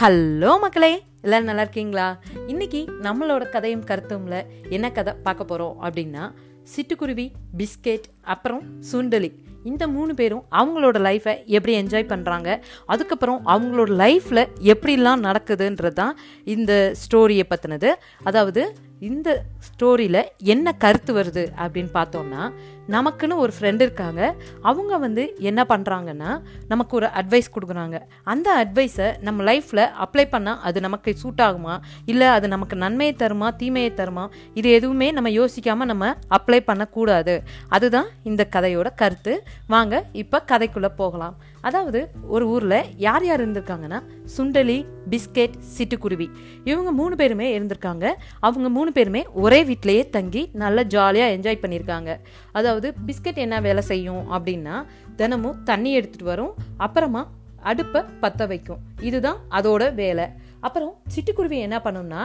Hello மக்களே எல்லோரும் நல்லா இருக்கீங்களா? இன்னைக்கு நம்மளோட கதையும் கருத்தும்ல என்ன கதை பார்க்க போகிறோம் அப்படின்னா சிட்டுக்குருவி பிஸ்கெட் அப்புறம் சுண்டலி. இந்த மூணு பேரும் அவங்களோட லைஃப்பை எப்படி என்ஜாய் பண்ணுறாங்க அதுக்கப்புறம் அவங்களோட லைஃப்பில் எப்படிலாம் நடக்குதுன்றது தான் இந்த ஸ்டோரியை பற்றினது அதாவது இந்த ஸ்டோரியில் என்ன கருத்து வருது அப்படின்னு பார்த்தோம்னா நமக்குன்னு ஒரு ஃப்ரெண்ட் இருக்காங்க. அவங்க வந்து என்ன பண்ணுறாங்கன்னா நமக்கு ஒரு அட்வைஸ் கொடுக்குறாங்க. அந்த அட்வைஸை நம்ம லைஃப்பில் அப்ளை பண்ணால் அது நமக்கு சூட் ஆகுமா? இல்லை அது நமக்கு நன்மையை தருமா தீமையை தருமா? இது எதுவுமே நம்ம யோசிக்காமல் நம்ம அப்ளை பண்ணக்கூடாது. அதுதான் இந்த கதையோட கருத்து. வாங்க இப்போ கதைக்குள்ளே போகலாம். அதாவது ஒரு ஊரில் யார் யார் இருந்திருக்காங்கன்னா சுண்டலி பிஸ்கெட் சிட்டுக்குருவி. இவங்க மூணு பேருமே இருந்திருக்காங்க. அவங்க மூணு பேருமே ஒரே வீட்டிலேயே தங்கி நல்லா ஜாலியாக என்ஜாய் பண்ணியிருக்காங்க. அதாவது பிஸ்கெட் என்ன வேலை செய்யும் அப்படின்னா தினமும் தண்ணி எடுத்துகிட்டு வரும் அப்புறமா அடுப்பை பற்ற வைக்கும். இதுதான் அதோட வேலை. அப்புறம் சிட்டுக்குருவி என்ன பண்ணும்னா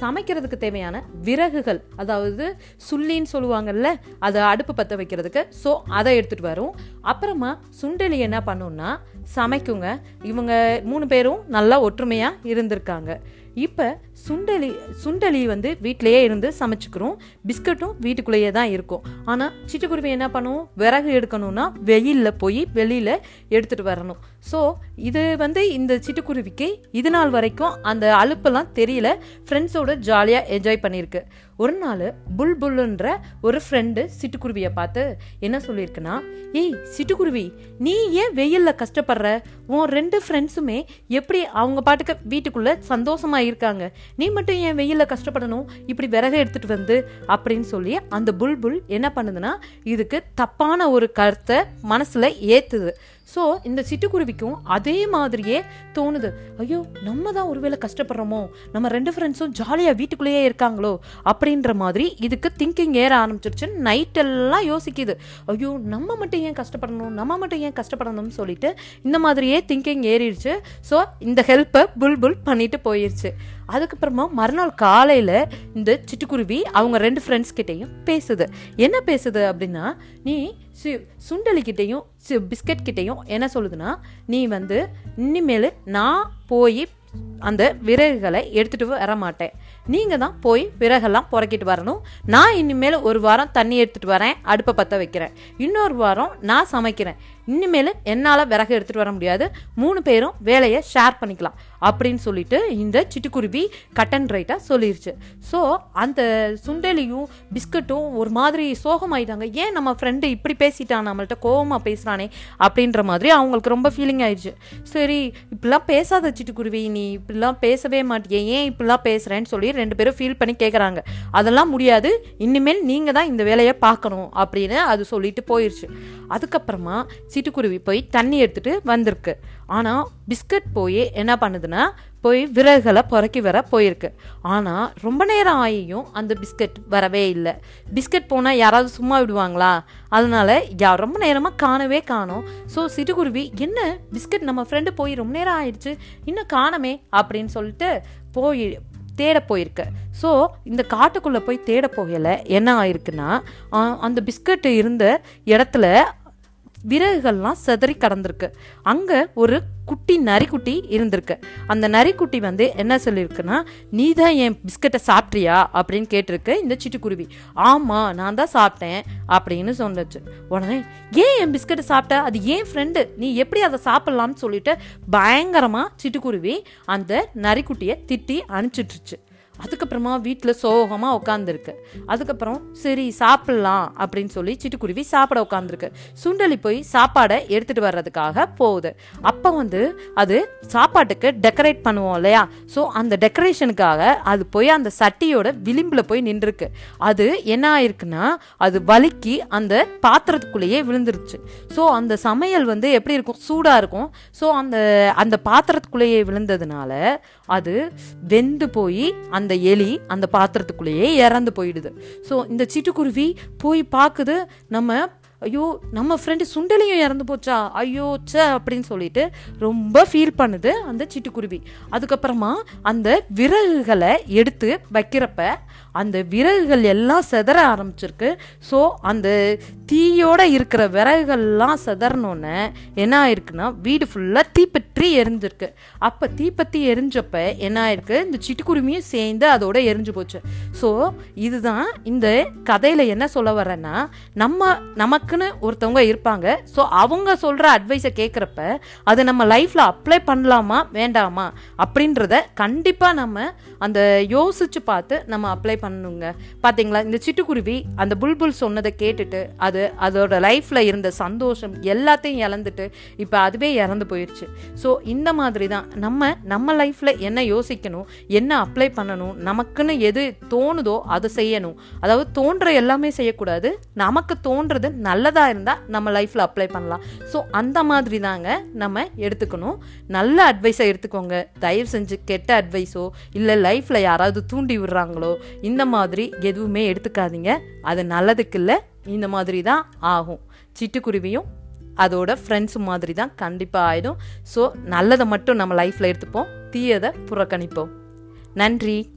சமைக்கிறதுக்கு தேவையான விறகுகள் அதாவது சுள்ளின்னு சொல்லுவாங்கல்ல அதை அடுப்பு பற்ற வைக்கிறதுக்கு. ஸோ அதை எடுத்துகிட்டு வரும். அப்புறமா சுண்டலி என்ன பண்ணும்னா சமைக்குங்க. இவங்க மூணு பேரும் நல்லா ஒற்றுமையாக இருந்திருக்காங்க. இப்போ சுண்டலி சுண்டலி வந்து வீட்டிலேயே இருந்து சமைச்சுக்கிறோம். பிஸ்கட்டும் வீட்டுக்குள்ளேயே தான் இருக்கும். ஆனால் சிட்டுக்குருவி என்ன பண்ணுவோம் விறகு எடுக்கணும்னா வெயிலில் போய் வெளியில் எடுத்துகிட்டு வரணும். ஸோ இது வந்து இந்த சிட்டுக்குருவிக்கு இது நாள் வரைக்கும் அந்த அலுப்பெல்லாம் தெரியல. ஃப்ரெண்ட்ஸோட ஜாலியாக என்ஜாய் பண்ணியிருக்கு. ஒரு நாள் புல் புல்லுன்ற ஒரு ஃப்ரெண்டு சிட்டுக்குருவியை பார்த்து என்ன சொல்லியிருக்குன்னா ஏய் சிட்டுக்குருவி நீ ஏன் வெயிலில் கஷ்டப்படுற? உன் ரெண்டு ஃப்ரெண்ட்ஸுமே எப்படி அவங்க பாட்டுக்கு வீட்டுக்குள்ளே சந்தோஷமாக இருக்காங்க? நீ மட்டும் ஏன் வெயிலில் கஷ்டப்படணும்? இப்படி விறகு எடுத்துகிட்டு வந்து அப்படின்னு சொல்லி அந்த புல் புல் என்ன பண்ணுதுன்னா இதுக்கு தப்பான ஒரு கருத்தை மனசில் ஏற்றுது ஸோ இந்த சிட்டுக்குருவிக்கும் அதே மாதிரியே தோணுது. ஐயோ நம்ம தான் ஒருவேளை கஷ்டப்படுறோமோ? நம்ம ரெண்டு ஃப்ரெண்ட்ஸும் ஜாலியாக வீட்டுக்குள்ளேயே இருக்காங்களோ? அப்படின்ற மாதிரி இதுக்கு திங்கிங் ஏற ஆரம்பிச்சிருச்சு. நைட் எல்லாம் யோசிக்குது. ஐயோ நம்ம மட்டும் ஏன் கஷ்டப்படணும்? நம்ம மட்டும் ஏன் கஷ்டப்படணும்னு சொல்லிட்டு இந்த மாதிரியே திங்கிங் ஏறிடுச்சு. ஸோ இந்த ஹெல்ப்பை புல் புல் பண்ணிட்டு போயிடுச்சு அதுக்கப்புறமா மறுநாள் காலையில் இந்த சிட்டுக்குருவி அவங்க ரெண்டு ஃப்ரெண்ட்ஸ் கிட்டேயும் பேசுது. என்ன பேசுது அப்படின்னா நீ சு சுண்டலிக்கிட்டேயும் பிஸ்கட் கிட்டேயும் என்ன சொல்லுதுன்னா நீ வந்து இனிமேல் நான் போய் அந்த விறகுகளை எடுத்துகிட்டு வர மாட்டேன் நீங்கள் தான் போய் விறகெல்லாம் புறக்கிட்டு வரணும். நான் இனிமேல் ஒரு வாரம் தண்ணி எடுத்துகிட்டு வரேன் அடுப்பை பற்ற வைக்கிறேன். இன்னொரு வாரம் நான் சமைக்கிறேன். இனிமேல் என்னால் விறகு எடுத்துகிட்டு வர முடியாது. மூணு பேரும் வேலையை ஷேர் பண்ணிக்கலாம் அப்படின்னு சொல்லிட்டு இந்த சிட்டுக்குருவி கட் அண்ட் ரைட்டாக சொல்லிருச்சு. ஸோ அந்த சுண்டலியும் பிஸ்கட்டும் ஒரு மாதிரி சோகமாயிட்டாங்க. ஏன் நம்ம ஃப்ரெண்டு இப்படி பேசிட்டான் நம்மள்ட்ட கோவமாக பேசுகிறானே அப்படின்ற மாதிரி அவங்களுக்கு ரொம்ப ஃபீலிங் ஆயிடுச்சு சரி இப்படிலாம் பேசாத சிட்டுக்குருவி நீ இப்படிலாம் பேசவே மாட்டியே ஏன் இப்படிலாம் பேசுகிறேன்னு சொல்லி ரெண்டு பேரும் ஃபீல் பண்ணி கேட்குறாங்க அதெல்லாம் முடியாது. இனிமேல் நீங்கள் தான் இந்த வேலையை பார்க்கணும் அப்படின்னு அது சொல்லிட்டு போயிடுச்சு அதுக்கப்புறமா சிட்டுக்குருவி போய் தண்ணி எடுத்துட்டு வந்திருக்கு. ஆனால் பிஸ்கட் போய் என்ன பண்ணுதுன்னா போய் விறகுகளை புறக்கி வர போயிருக்கு. ஆனால் ரொம்ப நேரம் ஆகியும் அந்த பிஸ்கட் வரவே இல்லை. பிஸ்கட் போனால் யாராவது சும்மா விடுவாங்களா? அதனால யா ரொம்ப நேரமாக காணவே காணோம். ஸோ சிட்டுக்குருவி என்ன? பிஸ்கட் நம்ம ஃப்ரெண்டு போய் ரொம்ப நேரம் ஆயிடுச்சு. இன்னும் காணமே அப்படின்னு சொல்லிட்டு போய் தேட போயிருக்கு. ஸோ இந்த காட்டுக்குள்ளே போய் தேட போகல என்ன ஆயிருக்குன்னா அந்த பிஸ்கட் இருந்த இடத்துல விறகுகள்லாம் செதறி கடந்திருக்கு. அங்கே ஒரு குட்டி நரிக்குட்டி இருந்திருக்கு. அந்த நரிக்குட்டி வந்து என்ன சொல்லியிருக்குன்னா நீ தான் என் பிஸ்கட்டை சாப்பிட்றியா அப்படின்னு கேட்டிருக்கு இந்த சிட்டுக்குருவி. ஆமாம் நான் தான் சாப்பிட்டேன் அப்படின்னு சொன்னச்சு. உடனே ஏன் என் பிஸ்கட்டை சாப்பிட்ட? அது ஏன் ஃப்ரெண்டு நீ எப்படி அதை சாப்பிட்லாம்னு சொல்லிட்டு பயங்கரமாக சிட்டுக்குருவி அந்த நரிக்குட்டியை திட்டி அனுப்பிச்சிட்ருச்சு அதுக்கப்புறமா வீட்டில் சோகமாக உட்காந்துருக்கு அதுக்கப்புறம் சரி சாப்பிட்லாம் அப்படின்னு சொல்லி சிட்டுக்குருவி சாப்பிட உட்காந்துருக்கு சுண்டலி போய் சாப்பாடை எடுத்துகிட்டு வர்றதுக்காக போகுது. அப்போ வந்து அது சாப்பாட்டுக்கு டெக்கரேட் பண்ணுவோம் இல்லையா? ஸோ அந்த டெக்கரேஷனுக்காக அது போய் அந்த சட்டியோட விளிம்பில் போய் நின்றுருக்கு. அது என்ன ஆயிருக்குன்னா அது வலிக்கி அந்த பாத்திரத்துக்குள்ளேயே விழுந்துருச்சு. ஸோ அந்த சமையல் வந்து எப்படி இருக்கும்? சூடாக இருக்கும். ஸோ அந்த அந்த பாத்திரத்துக்குள்ளேயே விழுந்ததுனால அது வெந்து போய் அந்த எலி அந்த பாத்திரத்துக்குள்ளேயே இறந்து போயிடுது. ஸோ இந்த சிட்டுக்குருவி போய் பார்க்குது நம்ம ஐயோ நம்ம ஃப்ரெண்டு சுண்டலியும் இறந்து போச்சா ஐயோ சே அப்படின்னு சொல்லிட்டு ரொம்ப ஃபீல் பண்ணுது அந்த சிட்டுக்குருவி. அதுக்கப்புறமா அந்த விறகுகளை எடுத்து வைக்கிறப்ப அந்த விறகுகள் எல்லாம் செதற ஆரம்பிச்சிருக்கு. ஸோ அந்த தீயோட இருக்கிற விறகுகள்லாம் செதறனோன்னே என்ன ஆயிருக்குன்னா வீடு ஃபுல்லாக தீப்பற்றி எரிஞ்சிருக்கு. அப்போ தீப்பத்தி எரிஞ்சப்ப என்ன ஆயிருக்கு? இந்த சிட்டுக்குருமியும் சேர்ந்து அதோட எரிஞ்சு போச்சு. ஸோ இதுதான் இந்த கதையில் என்ன சொல்ல வரேன்னா நம்ம நமக்குன்னு ஒருத்தவங்க இருப்பாங்க. ஸோ அவங்க சொல்கிற அட்வைஸை கேட்குறப்ப அதை நம்ம லைஃப்பில் அப்ளை பண்ணலாமா வேண்டாமா அப்படின்றத கண்டிப்பாக நம்ம அந்த யோசித்து பார்த்து நம்ம அப்ளை பண்ணுங்க பார்த்தீங்களா இந்த சிட்டுக்குருவி அந்த புல்புல் சொன்னதை கேட்டுட்டு அது அதோட லைஃப்பில் இருந்த சந்தோஷம் எல்லாத்தையும் இழந்துட்டு இப்போ அதுவே இறந்து போயிடுச்சு ஸோ இந்த மாதிரி தான் நம்ம நம்ம லைஃப்பில் என்ன யோசிக்கணும் என்ன அப்ளை பண்ணணும் நமக்குன்னு எது தோணுதோ அதை செய்யணும். அதாவது தோன்ற எல்லாமே செய்யக்கூடாது. நமக்கு தோன்றது நல்லதாக இருந்தால் நம்ம லைஃப்பில் அப்ளை பண்ணலாம். ஸோ அந்த மாதிரி தாங்க நம்ம எடுத்துக்கணும். நல்ல அட்வைஸை எடுத்துக்கோங்க. தயவு செஞ்சு கெட்ட அட்வைஸோ இல்லை லைஃப்பில் யாராவது தூண்டி விடுறாங்களோ இந்த மாதிரி எதுவுமே எடுத்துக்காதீங்க. அது நல்லதுக்கு இல்லை இந்த மாதிரி தான் ஆகும். சிட்டுக்குருவியும் அதோட ஃப்ரெண்ட்ஸ் மாதிரி தான் கண்டிப்பாக ஆயிடும். ஸோ நல்லதை மட்டும் நம்ம லைஃப்பில் எடுத்துப்போம். தீயதை புறக்கணிப்போம். நன்றி.